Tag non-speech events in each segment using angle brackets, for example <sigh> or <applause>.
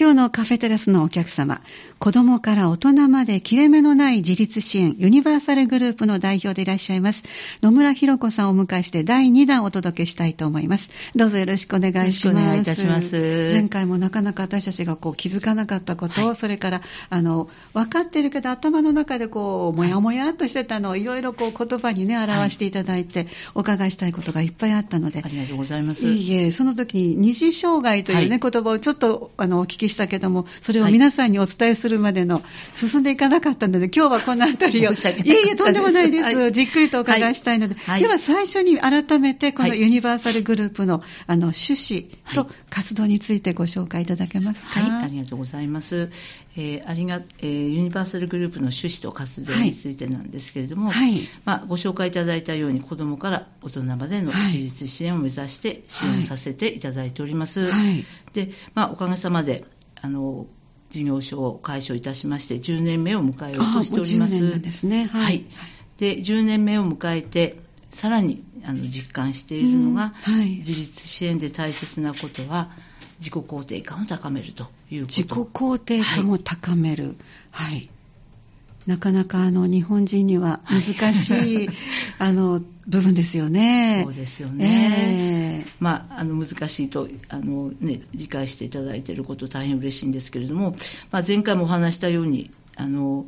今日のカフェテラスのお客様、子供から大人まで切れ目のない自立支援ユニバーサルグループの代表でいらっしゃいます、野村博子さんをお迎えして第2弾をお届けしたいと思います。どうぞよろしくお願いします。よろしくお願いいたします。前回もなかなか私たちがこう気づかなかったこと、はい、それから、あの、分かってるけど頭の中でこう、もやもやっとしてたのをいろいろこう言葉にね、表していただいて、お伺いしたいことがいっぱいあったので。ありがとうございます。いいえ、その時に二次障害というね、はい、言葉をちょっとあのお聞きしたけども、それを皆さんにお伝えするまでの、進んでいかなかったので、今日はこのあたりを、いえいえ、とんでもないです、はい、じっくりとお伺いしたいので、はい、では最初に改めて、このユニバーサルグループの,、あの趣旨と活動についてご紹介いただけますか？はい、ありがとうございます。えー、ありがえー、ユニバーサルグループの趣旨と活動についてなんですけれども、はい。まあ、ご紹介いただいたように、子どもから大人までの自立支援を目指して支援させていただいております。はい。でまあ、おかげさまであの事業所を開所いたしまして10年目を迎えようとしております。10年ですね。はい。はい、で10年目を迎えてさらにあの実感しているのが、はい、自立支援で大切なことは自己肯定感を高めるということ。自己肯定感を高める。はい、はいなかなかあの日本人には難しい、はい、あの部分ですよね。そうですよね。えー、まあ、あの難しいとあの、ね、理解していただいていること大変嬉しいんですけれども、まあ、前回もお話したようにあの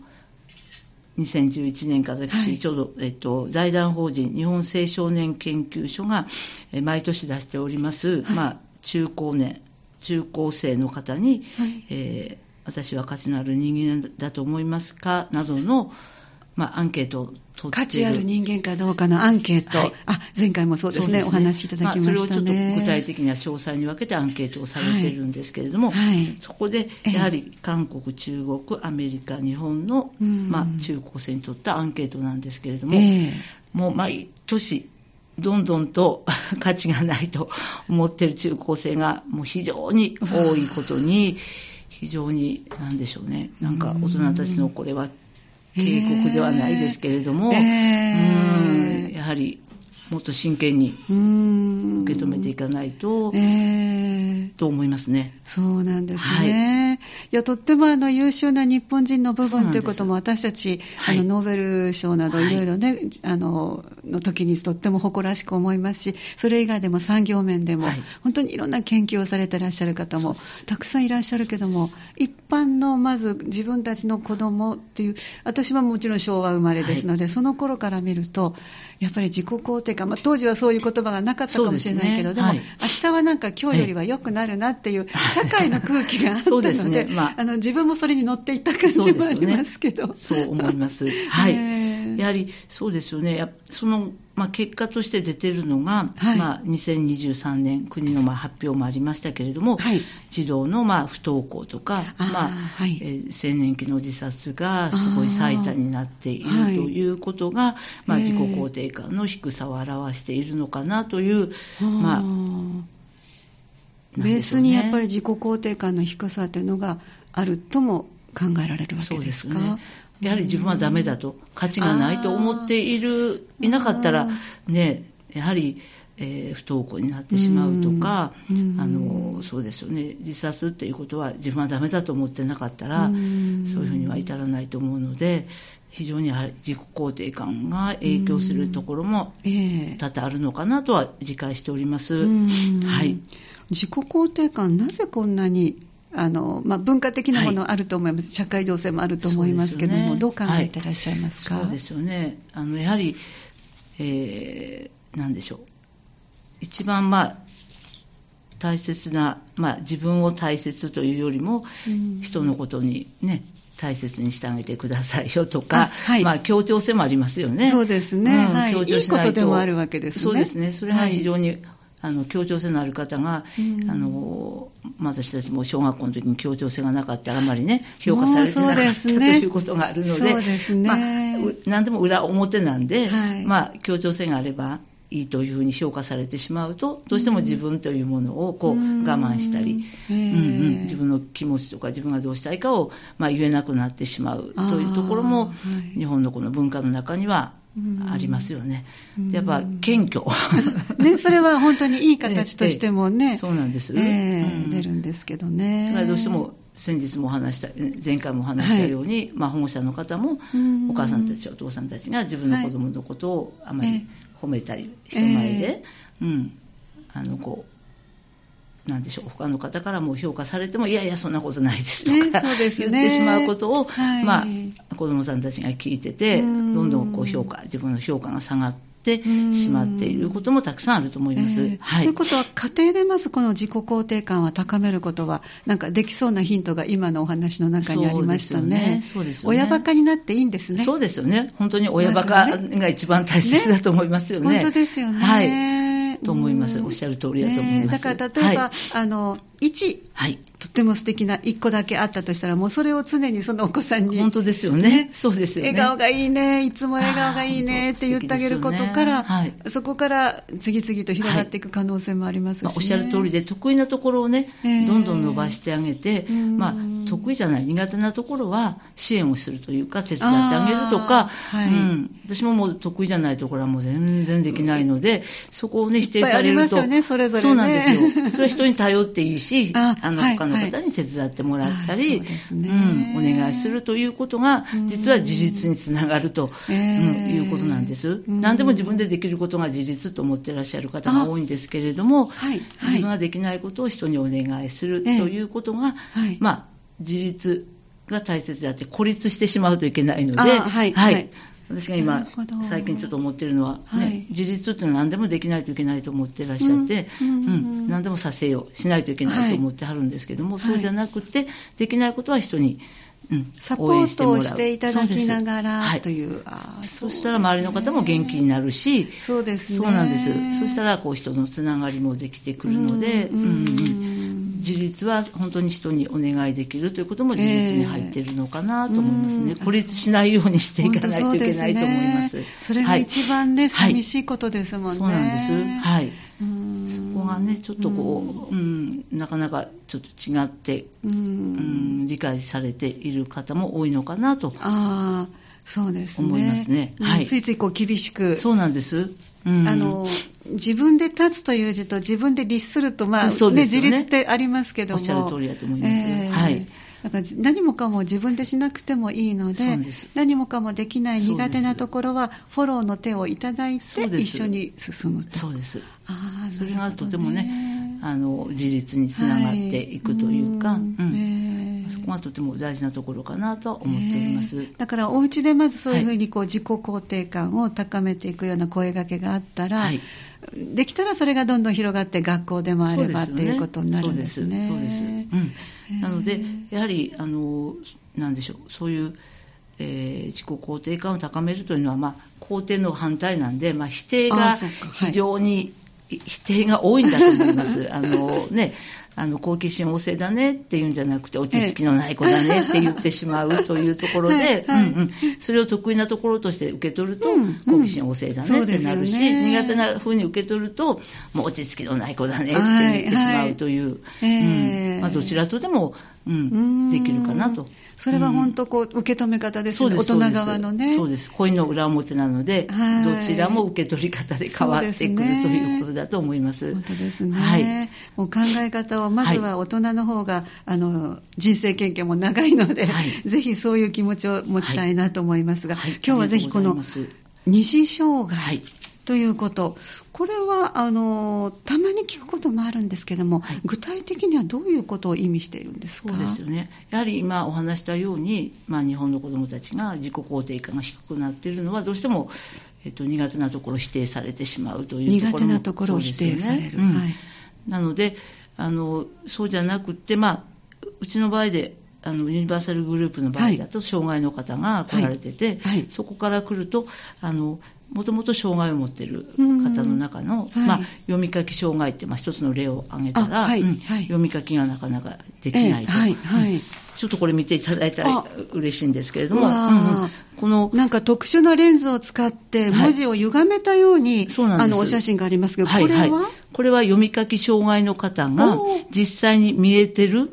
2011年から私、ちょうど、えっと、財団法人日本青少年研究所が、え毎年出しております、はい、まあ、中高年、中高生の方に、はい、えー私は価値のある人間だと思いますか？などの、まあ、アンケートを取って価値ある人間かどうかのアンケート、はい、あ前回もそうですね、ね、お話しいただきましたね、まあ、それをちょっと具体的には詳細に分けてアンケートをされているんですけれども、はい、そこでやはり韓国、中国、アメリカ、日本の、まあ、中高生にとったアンケートなんですけれども、えー、もう毎年どんどんと <laughs> 価値がないと思っている中高生がもう非常に多いことに、非常に何でしょうね。なんか大人たちのこれは警告ではないですけれども、えー、うん。やはりもっと真剣に受け止めていかないと、えー、と思いますね。そうなんですね。はい、いや、とってもあの優秀な日本人の部分ということも私たち、あの、ノーベル賞などい。ろいろね、はい、あの、の時にとっても誇らしく思いますし、それ以外でも産業面でも、はい、本当にいろんな研究をされてらっしゃる方もたくさんいらっしゃるけども、一般のまず自分たちの子供っていう、私はもちろん昭和生まれですので、その頃から見ると、やっぱり自己肯定か、まあ、当時はそういう言葉がなかったかもしれないけど、でね、でも、はい、明日はなんか今日よりは良くなるなっていう社会の空気があったので、でね。まあ、あの自分もそれに乗っていった感じもありますけど。そう、ね,、思います。はい。やはりそうですよね。そのまあ、結果として出てるのが、はい、まあ、2023年国のまあ発表もありましたけれども、はい、児童のまあ不登校とかまあはい、えー、青年期の自殺がすごい最多になっているとい。うことが、まあ、自己肯定感の低さを表しているのかなという、まあ、ベースにやっぱり自己肯定感の低さというのがあるとも考えられるわけですか？そうですねやはり自分はダメだと、価値がないと思っている、いなかったら、ね、やはり、えー、不登校になってしまうとか、あのそうですよね。自殺っていうことは自分はダメだと思ってなかったら、そういうふうには至らないと思うので非常にやはり自己肯定感が影響するところも多々あるのかなとは理解しております。はい、自己肯定感なぜこんなにあのまあ、文化的なものあると思います、はい、社会情勢もあると思いますけども、ね、どう考えていらっしゃいますか、はい、そうですよね。あのやはり、えー、なんでしょう。一番まあ大切な、まあ、自分を大切というよりも、うん、人のことにね大切にしてあげてくださいよとか、はい、まあ協調性もありますよね。そうですね。うん、協調しないと、いいことでもあるわけですね。そうですね。それが非常にあの協調性のある方が、うん、あの私たちも小学校の時に協調性がなかったらあまりね評価されてなかった、ね、ということがあるのでね、まあ、何でも裏表なんで、はい、まあ、協調性があればいいというふうに評価されてしまうとどうしても自分というものをこう我慢したり、うんうん、自分の気持ちとか自分がどうしたいかを、まあ、言えなくなってしまうというところも日本のこの文化の中にはありますよね。やっぱ謙虚。ね、それは本当にいい形としてもね、そうなんです、えー、出るんですけどね。だからどうしても先日も話した前回も話したように、はい、まあ、保護者の方もお母さんたちお父さんたちが自分の子供のことをあまり褒めたり、人前で、えー、うん。あのこうなんでしょう他の方からも評価されてもいやいやそんなことないですとか、ねね、言ってしまうことを、はい、まあ、子どもさんたちが聞いててどんどんこう評価自分の評価が下がってしまっていることもたくさんあると思います。えーはい、ということは、家庭でまずこの自己肯定感は高めることは、なんかできそうなヒントが今のお話の中にありましたね。そうですよね。親バカになっていいんですね。そうですよね。本当に親バカが一番大切だと思いますよね。ね本当ですよね。はい。と思います。おっしゃる通りだと思います。ね、だから例えば、はい、あの1、はい、とっても素敵な1個だけあったとしたら、もうそれを常にそのお子さんに。本当ですよね。ねそうですよね。笑顔がいいね、いつも笑顔がいいねって言ってあげることから、ねはい、そこから次々と広がっていく可能性もありますし、ねまあ、おっしゃる通りで、得意なところをね、どんどん伸ばしてあげて、まあ、得意じゃない、苦手なところは支援をするというか、手伝ってあげるとか、はいうん、私ももう得意じゃないところはもう全然できないので、そこをね、否定されると。ね、それぞれ、ね、そうなんですよ。それは人に頼っていいし、あの、他の方に手伝ってもらったり、はいうん、お願いするということが、実は自立につながると、うん、いうことなんです。何でも自分でできることが自立と思ってらっしゃる方が多いんですけれども、はい自分ができないことを人にお願いするということが、まあ、自立が大切であって、孤立してしまうといけないので、はい、はい、私が今、最近ちょっと思ってるのは、ね、はい、自立っていうのは何でもできないといけないと思ってらっしゃって、うん、うん、何でもさせよう、しないといけないと思ってはるんですけども、はい、そうじゃなくて、できないことは人に、うん、サポートをしていただきながらという、はい、そしたら周りの方も元気になるし、そうですね。そうなんです。そしたら、こう、人のつながりもできてくるので、うん、うん自立は本当に人にお願いできるということも自立に入っているのかなと思いますね、えー、孤立しないようにしていかないといけないと思います。そね、それが一番ね、はい、寂しいことですもんね。そうなんです。はい。そこがね、ちょっとこう、うん、なかなかちょっと違って、うん、理解されている方も多いのかなと。ああ。そうですね。思いますね。はい。ついついこう厳しく。そうなんです。うん、あの、自分で立つという字と自分で律すると、まあ、そうですね、自立ってありますけども。おっしゃる通りだと思います。えー、はい。だから何もかも自分でしなくてもいいので何もかもできない苦手なところはフォローの手をいただいて一緒に進むと。そうです。あそれがとてもねあの自立につながっていくというか、はい。うん。そこがとても大事なところかなと思っております、だからお家でまずそういうふうにこう自己肯定感を高めていくような声がけがあったら、はいできたらそれがどんどん広がって学校でもあればっていうことになるんですね。そうです。そうん、なので、やはり、あの、なんでしょう、そういう、えー、自己肯定感を高めるというのは、まあ、肯定の反対なんで、まあ、否定が非常に、否定が多いんだと思います。<laughs> あのね、あの好奇心旺盛だねっていうんじゃなくて落ち着きのない子だねって言ってしまうというところで、うんうん、それを得意なところとして受け取ると、好奇心旺盛だねってなるし、ね、苦手な風に受け取るともう落ち着きのない子だねって言ってしまうという、うん。まあ、どちらとでも、うん、できるかなと。それは本当こう、受け止め方ですね、大人側のね。そうです。恋の裏表なので、どちらも受け取り方で変わってくる、ということだと思います。本当ですね。はい。もう考え方を、まずは大人の方が、はい、あの、人生経験も長いので、はい、ぜひそういう気持ちを持ちたいなと思いますが、はい、今日はぜひこの、二次障害ということ、これはあのたまに聞くこともあるんですけども、はい、具体的にはどういうことを意味しているんですか？そうですよね、やはり今お話したように、まあ、日本の子どもたちが自己肯定感が低くなっているのは、どうしても、えっと、苦手なところを否定されてしまうというところも苦手なところを否定される。うん。はい、なのであの、そうじゃなくて、まあ、うちの場合であのユニバーサルグループの場合だと障害の方が来られてて、はい。はい、そこから来るとあのもともと障害を持っている方の中の、はい、まあ、読み書き障害って、まあ、一つの例を挙げたら、はい。うん、読み書きがなかなかできないと、えーはい。はい、ちょっとこれ見ていただいたら嬉しいんですけれども、うんうん、このなんか特殊なレンズを使って文字を歪めたように、はい、あのお写真がありますけど、これは、はいはい、これは？読み書き障害の方が実際に見えてる？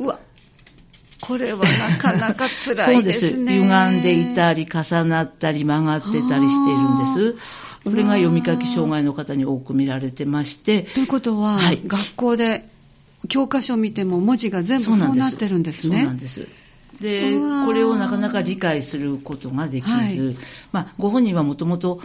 これはなかなか辛いですね。そうです。歪んでいたり、重なったり、曲がってたりしているんです。これが読み書き障害の方に多く見られてまして。ということは、はい、学校で教科書を見ても文字が全部そうなってるんですね。そうなんです。でこれをなかなか理解することができず、はい、まあ、ご本人はもともと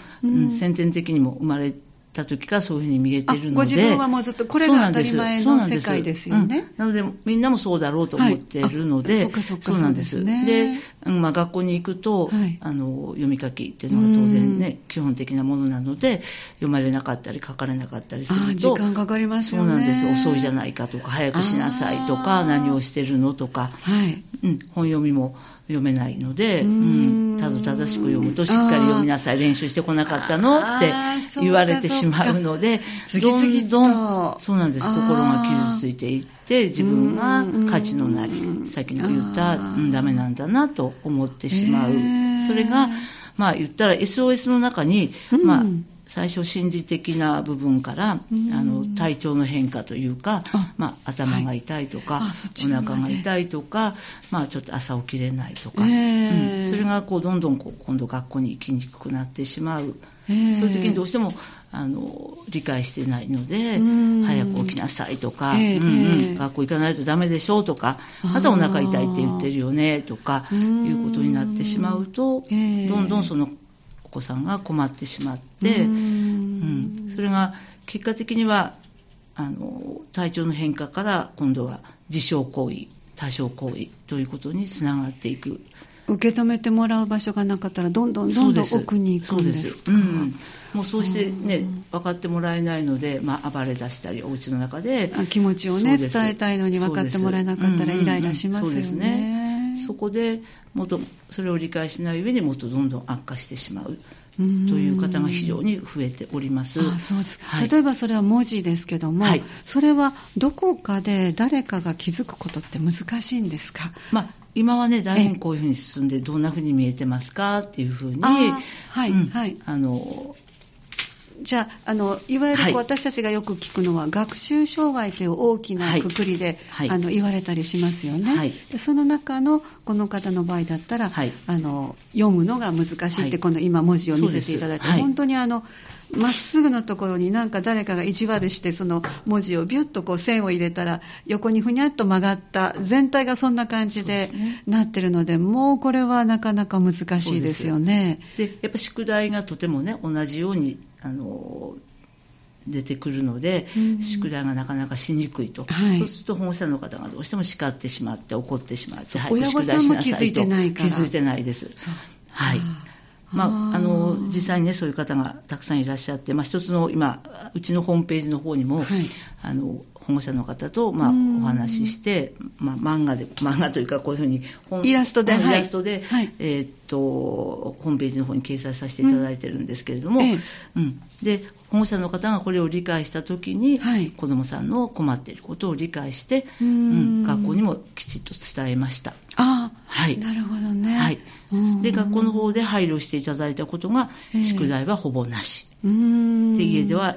先天的にも生まれた時からそういうふうに見えてるので。ご自分はもうずっとこれが当たり前の世界ですよね。なのでみんなもそうだろうと思っているので、はい、そうなんです。で、まあ、学校に行くと、はい、あの読み書きっていうのが当然ね基本的なものなので読まれなかったり書かれなかったりすると時間かかりますよね。そうなんです。遅いじゃないかとか早くしなさいとか何をしてるのとか、はい。うん、本読みも読めないので、うん、ただ正しく読むとしっかり読みなさい練習してこなかったのって言われてしまうのでどんどんそうなんです。心が傷ついていって自分が価値のないさっきの言ったダメなんだなと思ってしまう。それがまあ言ったら SOS の中に、まあ最初心理的な部分から、あの体調の変化というか、まあ、頭が痛いとか、はい、お腹が痛いとか、まあ、ちょっと朝起きれないとか、うん、それがこうどんどんこう今度学校に行きにくくなってしまう、そういう時にどうしてもあの理解してないので、早く起きなさいとか、うんうん、学校行かないとダメでしょうとか、またお腹痛いって言ってるよねとかいうことになってしまうと、どんどんその子さんが困ってしまって、うん、それが結果的にはあの体調の変化から今度は自傷行為多少行為ということにつながっていく。受け止めてもらう場所がなかったらどんどんどんどん奥に行くんですか？そうです、うん、もうそうしてね分かってもらえないので、まあ、暴れ出したりお家の中で。気持ちをね伝えたいのに分かってもらえなかったらイライラしますよね、うんうん、そうですねそこでもっとそれを理解しない上にもっとどんどん悪化してしまうという方が非常に増えております。あそうですはい、例えばそれは文字ですけども、はい、それはどこかで誰かが気づくことって難しいんですか、まあ、今はね、大変こういうふうに進んで、どんなふうに見えてますかっていうふうに、はい、うん、はい、あのじゃああのいわゆる私たちがよく聞くのは、はい、学習障害という大きなくくりで、はい、あの言われたりしますよね、はい、その中のこの方の場合だったら、あの読むのが難しいって、この今文字を見せていただいて、本当にあのまっすぐのところになんか誰かが意地悪してその文字をビュッとこう線を入れたら横にふにゃっと曲がった全体がそんな感じでなってるのでもうこれはなかなか難しいですよね。でやっぱ宿題がとてもね同じようにあの出てくるので、うん、宿題がなかなかしにくいと、はい、そうすると保護者の方がどうしても叱ってしまって怒ってしまって早く宿題しなさいと気づいてない気づいてないです。はいまあ、あの実際にねそういう方がたくさんいらっしゃって、まあ、一つの今うちのホームページの方にも、はい、あの保護者の方と、まあ、お話しして、まあ、漫画で漫画というかこういうふうにイラストで、イラストで、はい、えー、っとホームページの方に掲載させていただいてるんですけれども、うん、うん、で保護者の方がこれを理解した時に、はい、子どもさんの困っていることを理解して、うん、学校にもきちっと伝えました。あはい、なるほどね。はい。で、学校の方で配慮していただいたことが、宿題はほぼなし。で、家では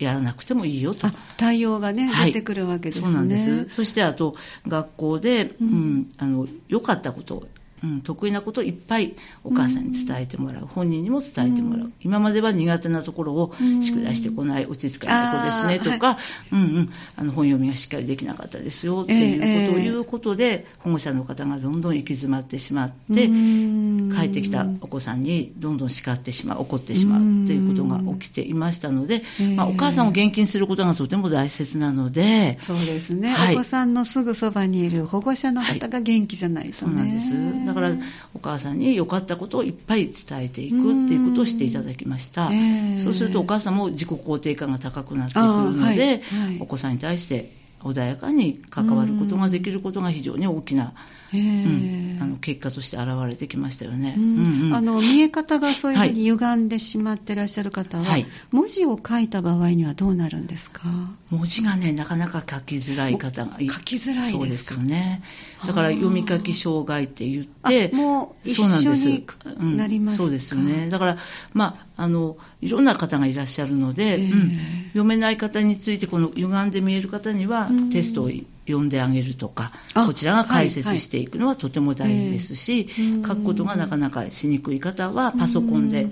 やらなくてもいいよと。対応がね、はい、出てくるわけですね。そうなんです。そしてあと、学校で、うん、あの、良かったことうん、得意なことをいっぱいお母さんに伝えてもらう、本人にも伝えてもらう、今までは苦手なところを宿題してこない、落ち着かない子ですねとか、はい、うんうん、あの本読みがしっかりできなかったですよっていうことを言うことで、保護者の方がどんどん行き詰まってしまって、帰ってきたお子さんにどんどん叱ってしまう、怒ってしまうということが起きていましたので、まあ、お母さんを元気にすることがとても大切なので、そうですね、はい、お子さんのすぐそばにいる保護者の方が元気じゃないとね、はい、そうなんです。だからお母さんに良かったことをいっぱい伝えていくっていうことをしていただきました、えー、そうするとお母さんも自己肯定感が高くなってくるので、はい。はい、お子さんに対して穏やかに関わることができることが非常に大きな、うん、あの結果として現れてきましたよね、うん。うん、あの見え方がそういうふうに歪んでしまってらっしゃる方は、はい、文字を書いた場合にはどうなるんですか？文字がねなかなか書きづらい方が書きづらいそうですよね。だから読み書き障害って言ってもう一緒になりますか、うん、そうですよね。だからまああのいろんな方がいらっしゃるので、えー、うん、読めない方についてこの歪んで見える方にはテストを読んであげるとか、こちらが解説していくのはとても大事ですし、はいはい、書くことがなかなかしにくい方はパソコンで、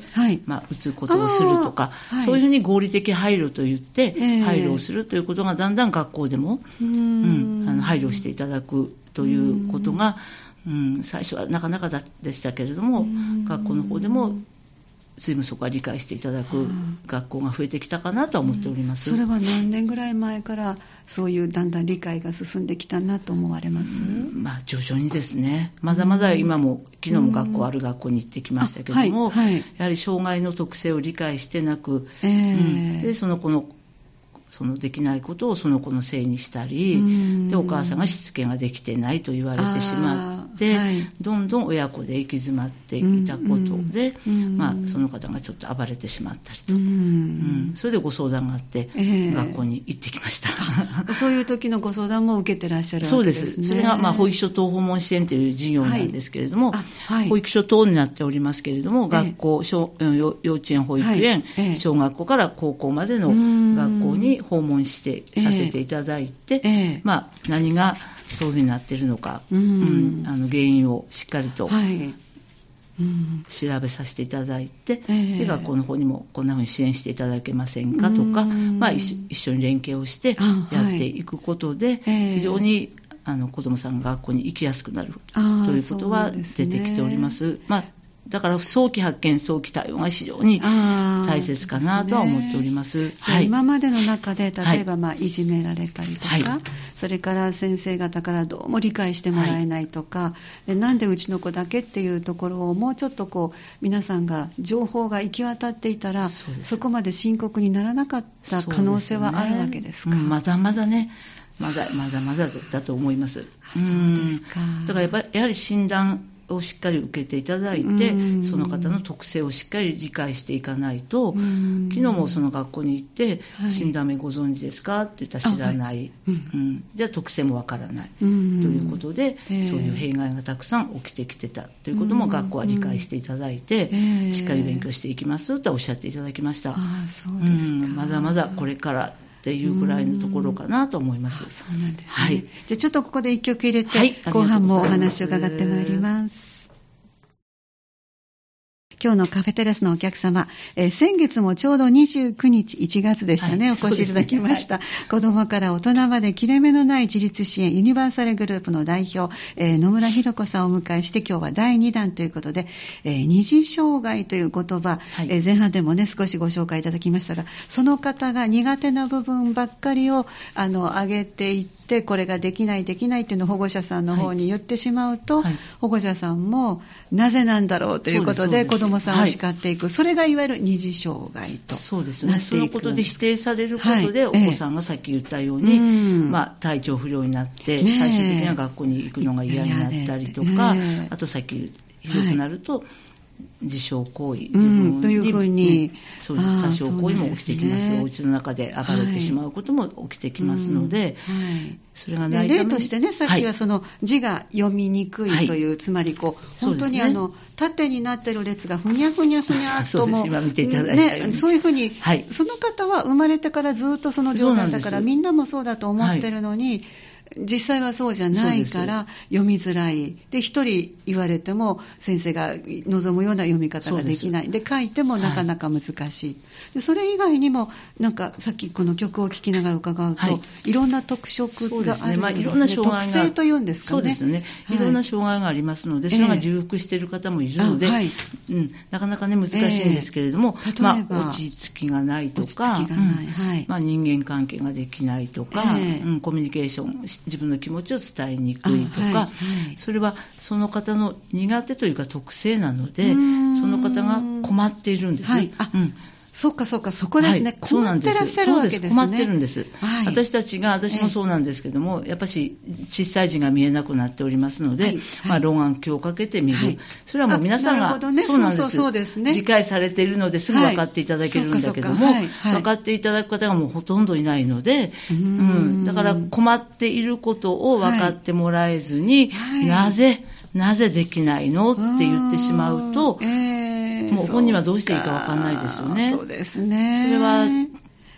まあ、打つことをするとか、そういうふうに合理的配慮といって、配慮をするということがだんだん学校でも、うん、あの配慮していただくということが、うん、最初はなかなかでしたけれども、学校の方でも随分そこは理解していただく学校が増えてきたかなとは思っております、それは何年ぐらい前からそういうだんだん理解が進んできたなと思われます、まあ、徐々にですね。まだまだ今も昨日も学校ある学校に行ってきましたけども、はい。はい、やはり障害の特性を理解してなく、えー、うん、でその子のそのできないことをその子のせいにしたり、でお母さんがしつけができてないと言われてしまって、はい、どんどん親子で行き詰まっていたことで、まあ、その方がちょっと暴れてしまったりと、うん、それでご相談があって、えー、学校に行ってきました。<laughs> そういう時のご相談も受けてらっしゃるわけですね。そうです。それが、まあ、保育所等訪問支援という事業なんですけれども、保育所等になっておりますけれども学校、小幼稚園保育園、小学校から高校までの学校に訪問してさせていただいて、えー、まあ、何がそういうふうになっているのか、うん、あの原因をしっかりと、はい。うん、調べさせていただいて、えー、で学校の方にもこんなふうに支援していただけませんかとか、まあ、一緒に連携をしてやっていくことで、はい、非常にあの子どもさんが学校に行きやすくなるということは出てきております。すね、まあだから早期発見、早期対応が非常に大切かなとは思っております。すね。はい、今までの中で、例えば、まあ、いじめられたりとか、はい、それから先生方からどうも理解してもらえないとか、はい、でなんでうちの子だけっていうところをもうちょっとこう皆さんが情報が行き渡っていたら、そこまで深刻にならなかった可能性はあるわけですか？すね。うん、まだまだねまだまだまだだと思います。そうですか。だからやっぱりやはり診断をしっかり受けていただいて、その方の特性をしっかり理解していかないと、昨日もその学校に行って、診断名ご存知ですか？って言ったら知らない、うん、じゃあ特性もわからない、ということで、そういう弊害がたくさん起きてきてたということも学校は理解していただいて、しっかり勉強していきますとおっしゃっていただきました。あそうですか、まだまだこれからっていうぐらいのところかなと思います。そうなんですね。はい。じゃあちょっとここで一曲入れて、はい、後半もお話を伺ってまいります。今日のカフェテラスのお客様、えー、先月もちょうど29日1月でしたね、はい、お越しいただきました、ね。はい、子供から大人まで切れ目のない自立支援ユニバーサルグループの代表、えー、野村弘子さんをお迎えして今日は第2弾ということで、えー、二次障害という言葉、はい、えー、前半でもね少しご紹介いただきましたがその方が苦手な部分ばっかりをあの上げていってってこれができないできないっていうのを保護者さんの方に言ってしまうと、はい、保護者さんもなぜなんだろうということで子どもさんを叱っていく、はい、それがいわゆる二次障害とそうですね。そのことで否定されることで、はい、お子さんがさっき言ったように、えまあ、体調不良になって、ね、最終的には学校に行くのが嫌になったりとか、ね、あとさっきひどくなると、自傷行為、自分に、というふうに、そうです、多少行為も起きてきます、ね、お家の中で暴れてしまうことも起きてきますので、はい。それがない例としてね、さっきはその字が読みにくいという、はい、つまりこう、本当にあの、縦になってる列がふにゃふにゃふにゃとも、ね、そういうふうに、はい、その方は生まれてからずっとその状態だから、みんなもそうだと思ってるのに、実際はそうじゃないから読みづらい。で一人言われても先生が望むような読み方ができない。で書いてもなかなか難しい、はい、でそれ以外にもなんかさっきこの曲を聴きながら伺うと、はい、いろんな特色があるんですね、ね。まあ、いろんな障害が特性というんですかね。そうですね、はい、いろんな障害がありますのでそれが重複している方もいるので、えー、うん、なかなかね難しいんですけれども、えー、まあ、落ち着きがないとか、まあ、人間関係ができないとか、えー、うん、コミュニケーション自分の気持ちを伝えにくいとか、はいはい、それはその方の苦手というか特性なのでその方が困っているんですね。そっかそっか、そこですね。はい、困ってらっしゃるわけですね。困ってるんです。はい、私たちが、私もそうなんですけども、えー、やっぱし小さい字が見えなくなっておりますので、はい、まあ、老眼鏡をかけてみる。それはもう皆さんが、ね、そうなんです。そうですね。理解されているのですぐ分かっていただけるんだけども、分かっていただく方がもうほとんどいないので、うん、だから困っていることを分かってもらえずに、なぜ、なぜできないのって言ってしまうと、えーもう本人はどうしていいか分かんないですよね。そうですね。それは、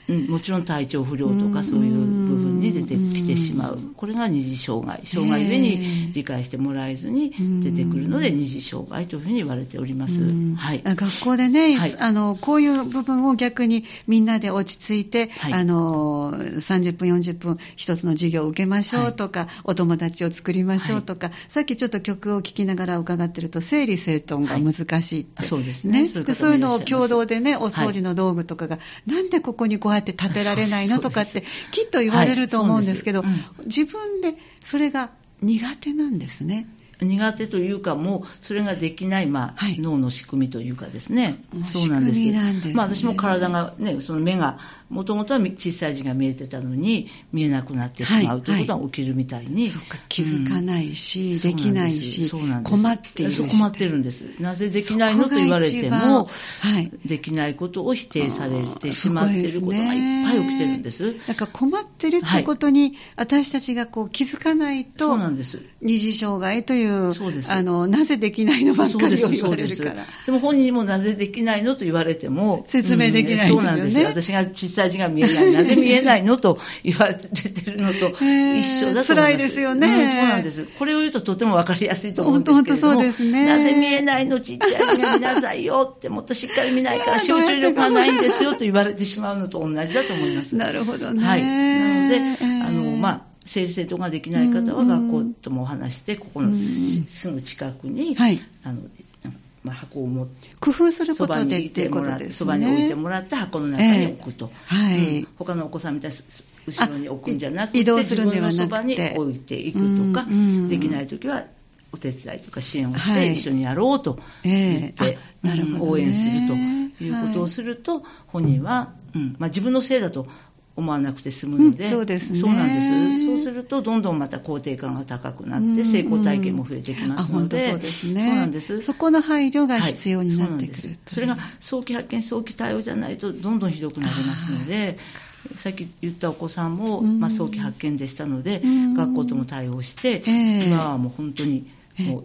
うん、もちろん体調不良とかそういう部分に出てきててしまう、うん、これが二次障害。障害ゆえに理解してもらえずに出てくるので、二次障害というふうに言われております、はい、学校でね、はい、あのこういう部分を逆にみんなで落ち着いて、はい、あの30分40分一つの授業を受けましょうとか、お友達を作りましょうとか、さっきちょっと曲を聴きながら伺ってると整理整頓が難しいって、そうですね。そういうのを共同でねお掃除の道具とかが、なんでここにこうやって立てられないのとかってきっと言われると思うんですけど、自分でそれが苦手なんですね。苦手というか、もうそれができない、まあ、はい、脳の仕組みというかですね、そうなんです。ですね、まあ、私も体がね、その目が、もともとは小さい字が見えてたのに、見えなくなってしまうということは起きるみたいに。はい、そっか、気づかないし、うん、できないし、困っている困ってるんです。なぜできないのと言われても、はい、できないことを否定されてしまっていることがいっぱい起きてるんです。だから困ってるってことに、私たちがこう気づかないと、そうなんです。二次障害という、そうですあのなぜできないのばっかりを言われるから。でも本人にもなぜできないのと言われても、説明できない、ねうん、そうなんですよ。私が小さい字が見えない、なぜ見えないのと言われてるのと一緒だと思います。辛いですよね、うん、そうなんです。これを言うととてもわかりやすいと思うんですけれども、ね。なぜ見えないのちっちゃい字が見なさいよって、もっとしっかり見ないから集中力がないんですよと言われてしまうのと同じだと思います。なるほどね。はい。なので、あの、まあ、整理整頓ができない方は学校ともお話して、ここのすぐ近くに、はい、あのまあ、箱を持って工夫することでっていうことですね。そばに置いてもらって箱の中に置くと。えー、はい、うん、他のお子さんみたいに後ろに置くんじゃなくて、移動するんではなくて。自分のそばに置いていくとか、できないときはお手伝いとか支援をして一緒にやろうと言って、はいえー、応援するということをすると、本人は、うんまあ、自分のせいだと思わなくて済むので、うん、そうですね。そうなんです。そうすると、どんどんまた肯定感が高くなって、成功体験も増えてきますので、そうですね。そうなんです。そこの配慮が必要になってくる、はい、そそれが早期発見、早期対応じゃないと、どんどんひどくなりますので、さっき言ったお子さんも、まあ、早期発見でしたので、学校とも対応して、今はもう本当に、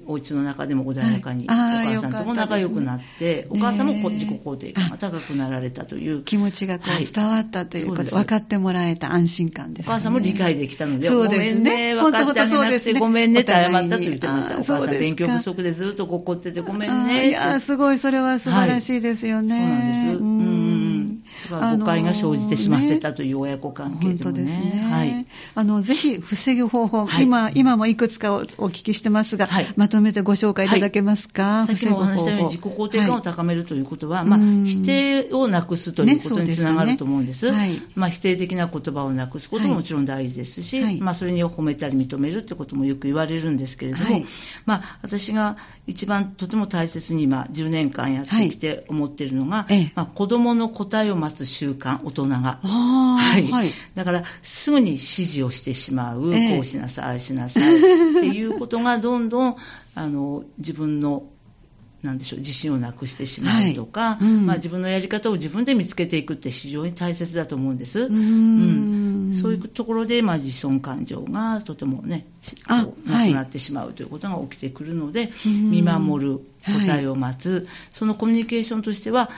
お家の中でも穏やかに、お母さんとも仲良くなって、お母さんも自己肯定感が高くなられたという。気持ちがこう伝わったということで、分かってもらえた安心感です、お母さんも理解できたので、ごめんね、分かってあげなくてごめんねって謝ったと言ってました。お母さん勉強不足でずっと怒っててごめんね。いや、すごい、それは素晴らしいですよね。そうなんです。うん誤解が生じてしまってたという親子関係でもね。はい。あの、ぜひ防ぐ方法、はい、今、今もいくつかお聞きしてますが、はい、まとめてご紹介いただけますか、さっきもお話したように自己肯定感を高めるということは、まあ、否定をなくすということにつながると思うんです。ね、はい。まあ、否定的な言葉をなくすことももちろん大事ですし、はい、まあ、それに褒めたり認めるってこともよく言われるんですけれども、はい、まあ、私が一番とても大切に今、10年間やってきて思っているのが、まあ、子供の答えを待つ習慣、大人が。はい、はい。だから、すぐに指示をしてしまう、えー、こうしなさい、ああしなさい <laughs> っていうことがどんどん、あの、自分のなんでしょう自信をなくしてしまうとか、はい。うん、まあ、自分のやり方を自分で見つけていくって非常に大切だと思うんです。うん、そういうところで、まあ、自尊感情がとてもねなくなってしまうということが起きてくるので、見守る答えを待つ、はい、そのコミュニケーションとしては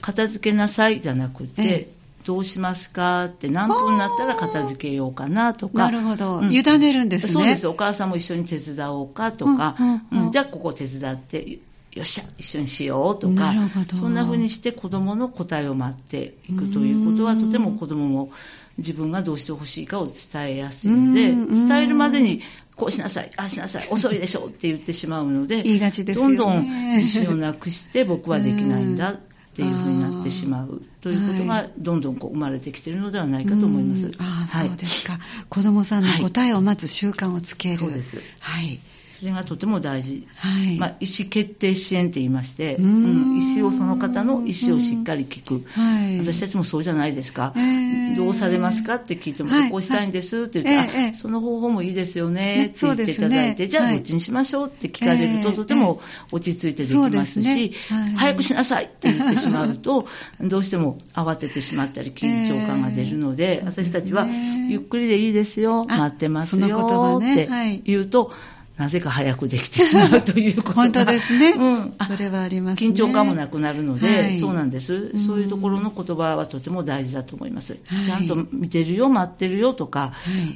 片付けなさいじゃなくて、ええ。どうしますか？って何分になったら片付けようかなとか。なるほど。うん、委ねるんですね。そうです。お母さんも一緒に手伝おうかとか、うんうんうん、じゃあここ手伝って、よっしゃ、一緒にしようとか、そんな風にして子供の答えを待っていくということは、とても子供も自分がどうしてほしいかを伝えやすいので、伝えるまでに、こうしなさい、ああしなさい、遅いでしょって言ってしまうので、どんどん自信をなくして僕はできないんだっていうふうになってしまうということがどんどんこう生まれてきているのではないかと思います。ああ、そうですか。子供さんの答えを待つ習慣をつける。そうです。はい。それがとても大事、はい。まあ、意思決定支援って言いまして、うん、意思をその方の意思をしっかり聞く、はい、私たちもそうじゃないですか、えー、どうされますかって聞いても、はい、こうしたいんですって言って、はい、あその方法もいいですよねって言っていただいて、ね、じゃあどっちにしましょうって聞かれると、とても落ち着いてできますし、すね、早くしなさいって言ってしまうと、<laughs> どうしても慌ててしまったり緊張感が出るので、私たちはゆっくりでいいですよ、待ってますよって言うと、なぜか早くできてしまうということが。本当ですね、うん、それはありますね。緊張感もなくなるので、はい、そうなんです、そういうところの言葉はとても大事だと思います、はい、ちゃんと見てるよ待ってるよとか、は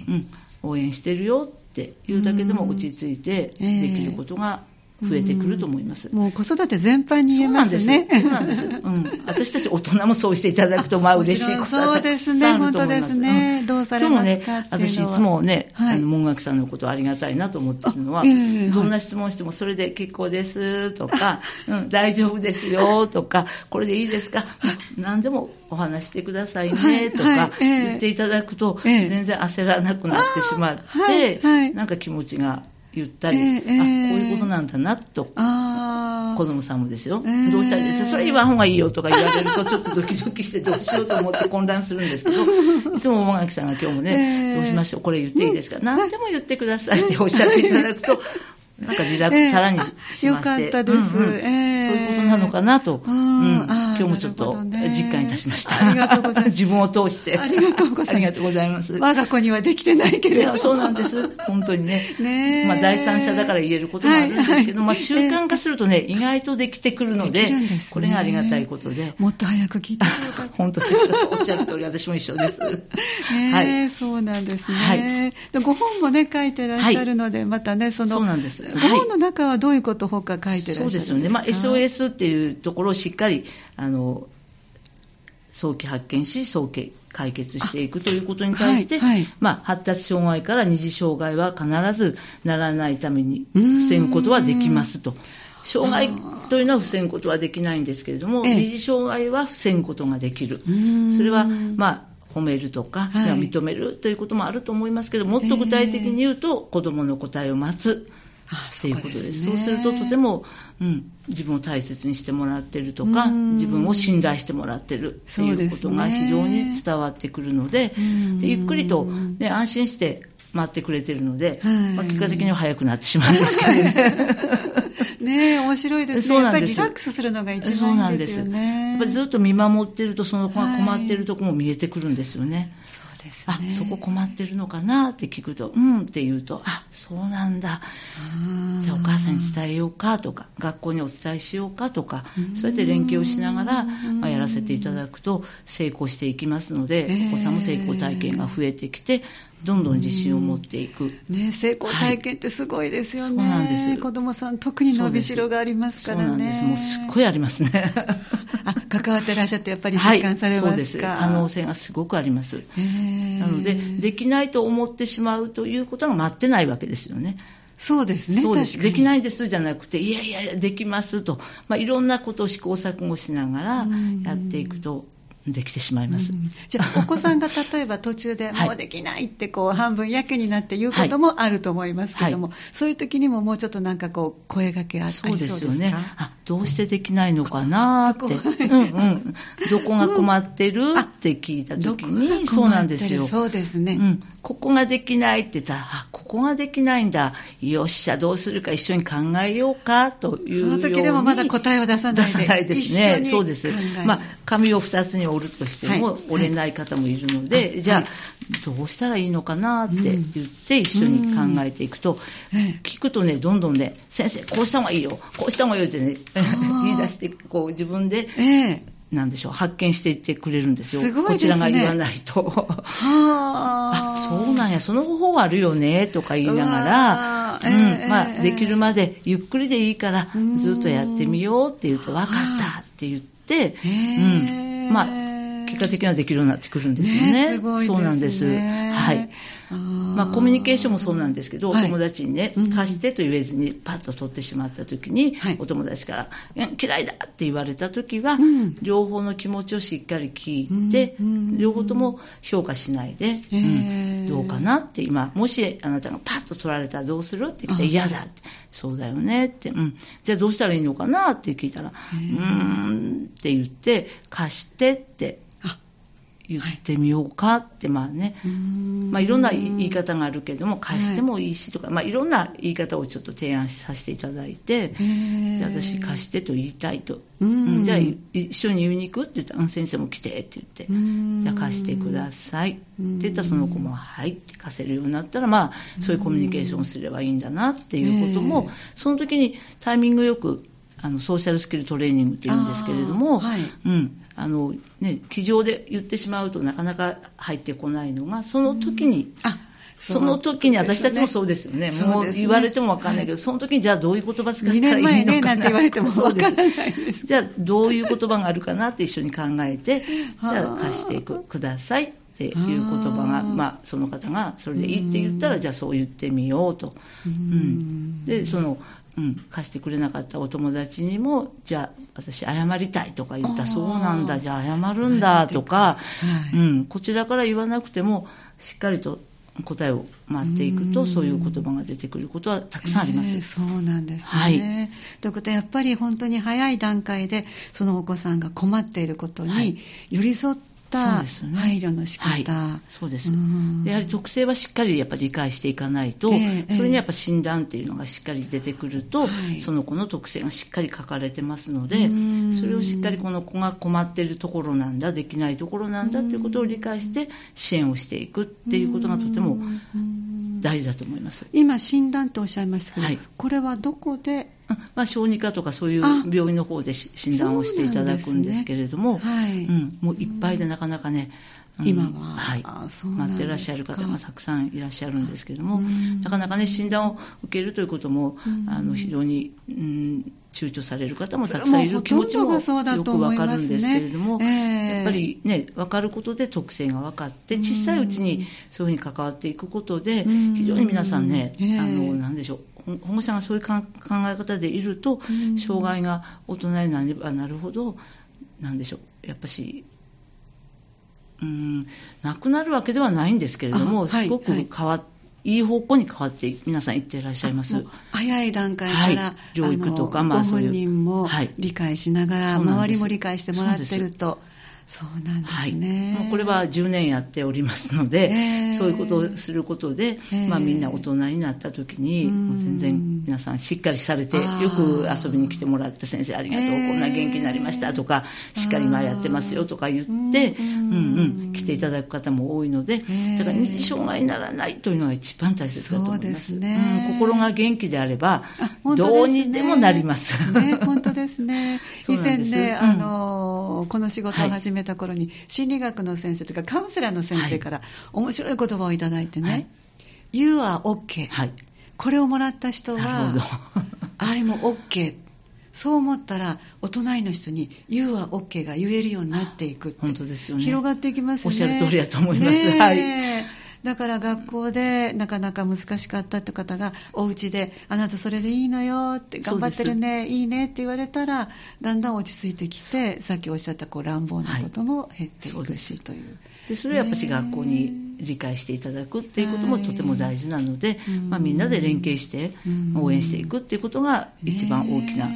い、うん、応援してるよっていうだけでも落ち着いてできることが増えてくると思います。もう子育て全般に言えますね。そうなんです。そうなんです。うん。私たち大人もそうしていただくと、まあ嬉しいことはたくさんあると思います。そうですね。本当ですね。どうされますかね、私いつもね、はい、あの、門垣さんのことありがたいなと思ってるのは、どんな質問してもそれで結構ですとか、うん、大丈夫ですよとか、これでいいですか、何でもお話してくださいねとか言っていただくと、全然焦らなくなってしまって、なんか気持ちが言ったり、えー、あこういうことなんだなと、子供さんもですよ、えー、どうしたらいいです？か、それ言わん方がいいよとか言われると、ちょっとドキドキしてどうしようと思って混乱するんですけど、<laughs> いつも桃垣さんが今日もね、えー、どうしましょう、これ言っていいですか、何でも言ってくださいっておっしゃっていただくと、なんかリラックスさらにしまして、よかったです、うんうん。えー、そういうことなのかなと、うん、今日もちょっと実感いたしました。ありがとうございます。自分を通して。ありがとうございます。ありがとうございます。我が子にはできてないけれど。そうなんです。本当にね。ねまあ第三者だから言えることもあるんですけど、はいはい、まあ習慣化するとね、意外とできてくるので、でね、これがありがたいことで。もっと早く聞いて <laughs> 本当です。おっしゃる通り、私も一緒です。はい。そうなんですね。はい、ご本もね、書いてらっしゃるので、はい、またね、その、そうなんです。ご本の中はどういうことほか書いてらっしゃるんですか？そうですよね。まあ SOS っていうところをしっかり、あの、早期発見し、早期解決していくということに対して、はいはい、まあ、発達障害から二次障害は必ずならないために防ぐことはできますと。障害というのは防ぐことはできないんですけれども、二次障害は防ぐことができる。それは、まあ、褒めるとか、はい、認めるということもあると思いますけど、もっと具体的に言うと、子供の答えを待つ。っていうことです。そうするととても、うん、自分を大切にしてもらってるとか、自分を信頼してもらってるっていうことが非常に伝わってくるので、でゆっくりと、ね、安心して待ってくれてるので、まあ、結果的には早くなってしまうんですけどね。<laughs> ね面白いですね。そうなんです。やっぱりリラックスするのが一番いいですよね。やっぱりずっと見守ってると、その子が困ってるところも見えてくるんですよね。はいですね、あそこ困ってるのかなって聞くと、うんって言うと、あそうなんだ、じゃあお母さんに伝えようかとか、学校にお伝えしようかとか、そうやって連携をしながら、まあ、やらせていただくと成功していきますので、お子さんも成功体験が増えてきて、どんどん自信を持っていく。ね、成功体験ってすごいですよね。はい、そうなんです。子供さん、特に伸びしろがありますからね。そうなんです。もうすっごいありますね。<laughs> あ、関わってらっしゃってやっぱり実感されますか、はい、そうです。可能性がすごくあります。なので、できないと思ってしまうということが待ってないわけですよね。そうですね。そうです。できないですじゃなくて、いやいや、できますと、まあ、いろんなことを試行錯誤しながらやっていくと、できてしまいます。うん、じゃあ、お子さんが例えば途中でもうできないってこう、半分やけになって言うこともあると思いますけども、はい、そういう時にももうちょっとなんかこう、声がけあったりそうですよね。あ、どうしてできないのかなって。<laughs> うんうん。どこが困ってる、って聞いた時に、そうなんですよ。そうですね。うん。ここができないって言ったら、あ、ここができないんだ。よっしゃ、どうするか一緒に考えようか、というその時でもまだ答えを出さないで。出さないですね。そうです。まあ、紙を2つに折るとしても、はい、折れない方もいるので、はい、じゃあ、どうしたらいいのかなって言って一緒に考えていくと、うん、聞くとね、どんどんね、先生、こうした方がいいよ、こうした方がいいよってね、言い出して、こう自分で、えーなんでしょう、発見していってくれるんですよ。すね、こちらが言わないと。は <laughs> あ、そうなんや、その方法あるよね、とか言いながら、うん、まあ、できるまでゆっくりでいいから、ずっとやってみようって言うと、分かったって言って、うん、まあ、結果的にはできるようになってくるんですよね。ねすね。そうなんです。はい。まあ、コミュニケーションもそうなんですけど、はい、お友達にね、貸してと言えずにパッと取ってしまった時に、はい、お友達から、嫌いだって言われた時は、うん、両方の気持ちをしっかり聞いて、うん、両方とも評価しないで、うん、どうかなって今、もしあなたがパッと取られたらどうするって言って嫌だって、そうだよねって、うん、じゃあどうしたらいいのかなって聞いたら、うーんって言って、貸してって言ってみようかって、まあね、まあ、いろんな言い方があるけども、貸してもいいしとか、はい、まあ、いろんな言い方をちょっと提案させていただいて、じゃあ私貸してと言いたいと、うん、じゃあ一緒に言いに行くって言ったら、先生も来てって言って、じゃあ貸してくださいって言ったら、その子もはいって貸せるようになったら、まあ、そういうコミュニケーションをすればいいんだなっていうことも、その時にタイミングよくあのソーシャルスキルトレーニングっていうんですけれども、はい、うん。あのね、机上で言ってしまうとなかなか入ってこないのがその時に、あその時に私たちもそうですよね。ね。もう言われてもわかんないけど、はい、その時にじゃあどういう言葉使ったらいいのか。な。2年前ね、なんて言われてもわからないです。<laughs> じゃあどういう言葉があるかなって一緒に考えて、じゃあ貸してくくださいっていう言葉が、まあ、その方がそれでいいって言ったら、じゃあそう言ってみようと。うん、で、その、うん、貸してくれなかったお友達にも、じゃあ私謝りたいとか言った。そうなんだ、じゃあ謝るんだ。とか、はい、うん、こちらから言わなくても、しっかりと答えを待っていくと、そういう言葉が出てくることはたくさんあります。えー、そうなんですね。はい、ということは、やっぱり本当に早い段階で、そのお子さんが困っていることに寄り添って、った配慮の仕方、ねはい、そうです、やはり特性はしっかりやっぱり理解していかないと、えー、それにやっぱ診断っていうのがしっかり出てくると、その子の特性がしっかり書かれてますので、それをしっかりこの子が困っているところなんだできないところなんだということを理解して支援をしていくっていうことがとても大事だと思います。今診断とおっしゃいましたけど、はい、これはどこでまあ、小児科とかそういう病院の方で診断をしていただくんですけれども、ね。はい。うん、もういっぱいでなかなかね、うん、今は、はい、待ってらっしゃる方がたくさんいらっしゃるんですけれども、なかなかね、診断を受けるということも、あの非常に、うん、躊躇される方もたくさんいる気持ちもよくわかるんですけれども、ねえー、やっぱりね、分かることで特性が分かって、小さいうちにそういうふうに関わっていくことで、非常に皆さんね、えー、あの、なんでしょう、保護者がそういう考え方でいると、障害が大人になればなるほど、なんでしょう、やっぱし、うん、なくなるわけではないんですけれども、はい、すごく変わって、いい方向に変わって皆さん行ってらっしゃいます。早い段階から、はい、療育とか、まあそういう。ご本人も理解しながら、はい、周りも理解してもらってると。そうなんですね、はい、これは10年やっておりますので、えー、そういうことをすることで、えー、まあ、みんな大人になった時に、もう全然皆さんしっかりされて、よく遊びに来てもらって先生ありがとう、えー、こんな元気になりましたとか、しっかり今やってますよとか言って、うん。うん、来ていただく方も多いので、だから二次障害にならないというのが一番大切だと思います。すね、うん、心が元気であれば、ね、どうにでもなります。ね、本当ですね。<laughs> 以前ね、あの、この仕事を始めめた頃に心理学の先生とかカウンセラーの先生から面白い言葉をいただいてね、はい、You are OK、はい、これをもらった人は I'm OK そう思ったら、お隣の人に、You are OK が言えるようになっていく本当ですよね。広がっていきますね。おっしゃる通りだと思います。はい。だから学校でなかなか難しかったって方がお家であなたそれでいいのよって頑張ってるねいいねって言われたらだんだん落ち着いてきてさっきおっしゃったこう乱暴なことも減っていくし、はい、という。でそれはやっぱり学校に理解していただくっていうこともとても大事なので、まあ、みんなで連携して応援していくっていうことが一番大きな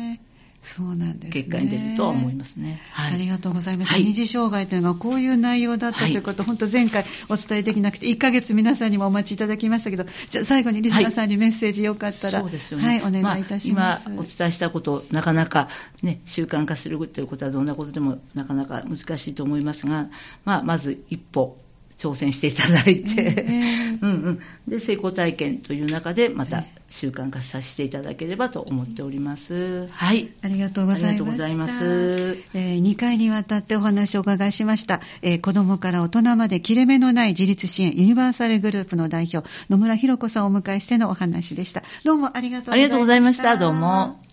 そうなんです、ね、結果に出るとは思いますね、はい、ありがとうございます、はい、二次障害というのはこういう内容だったということ、はい、本当前回お伝えできなくて1ヶ月皆さんにもお待ちいただきましたけどじゃあ最後にリスナーさんにメッセージよかったら、そうですよね、はい、お願いいたします、まあ、今お伝えしたことなかなかね習慣化するということはどんなことでもなかなか難しいと思いますが、まあ、まず一歩挑戦していただいて、うんうん、<laughs> で成功体験という中でまた習慣化させていただければと思っております。はい。ありがとうございます。ありがとうございます。えー、2回にわたってお話をお伺いしました、えー、子供から大人まで切れ目のない自立支援ユニバーサルグループの代表野村博子さんをお迎えしてのお話でした。どうもありがとうございました。ありがとうございました。どうも。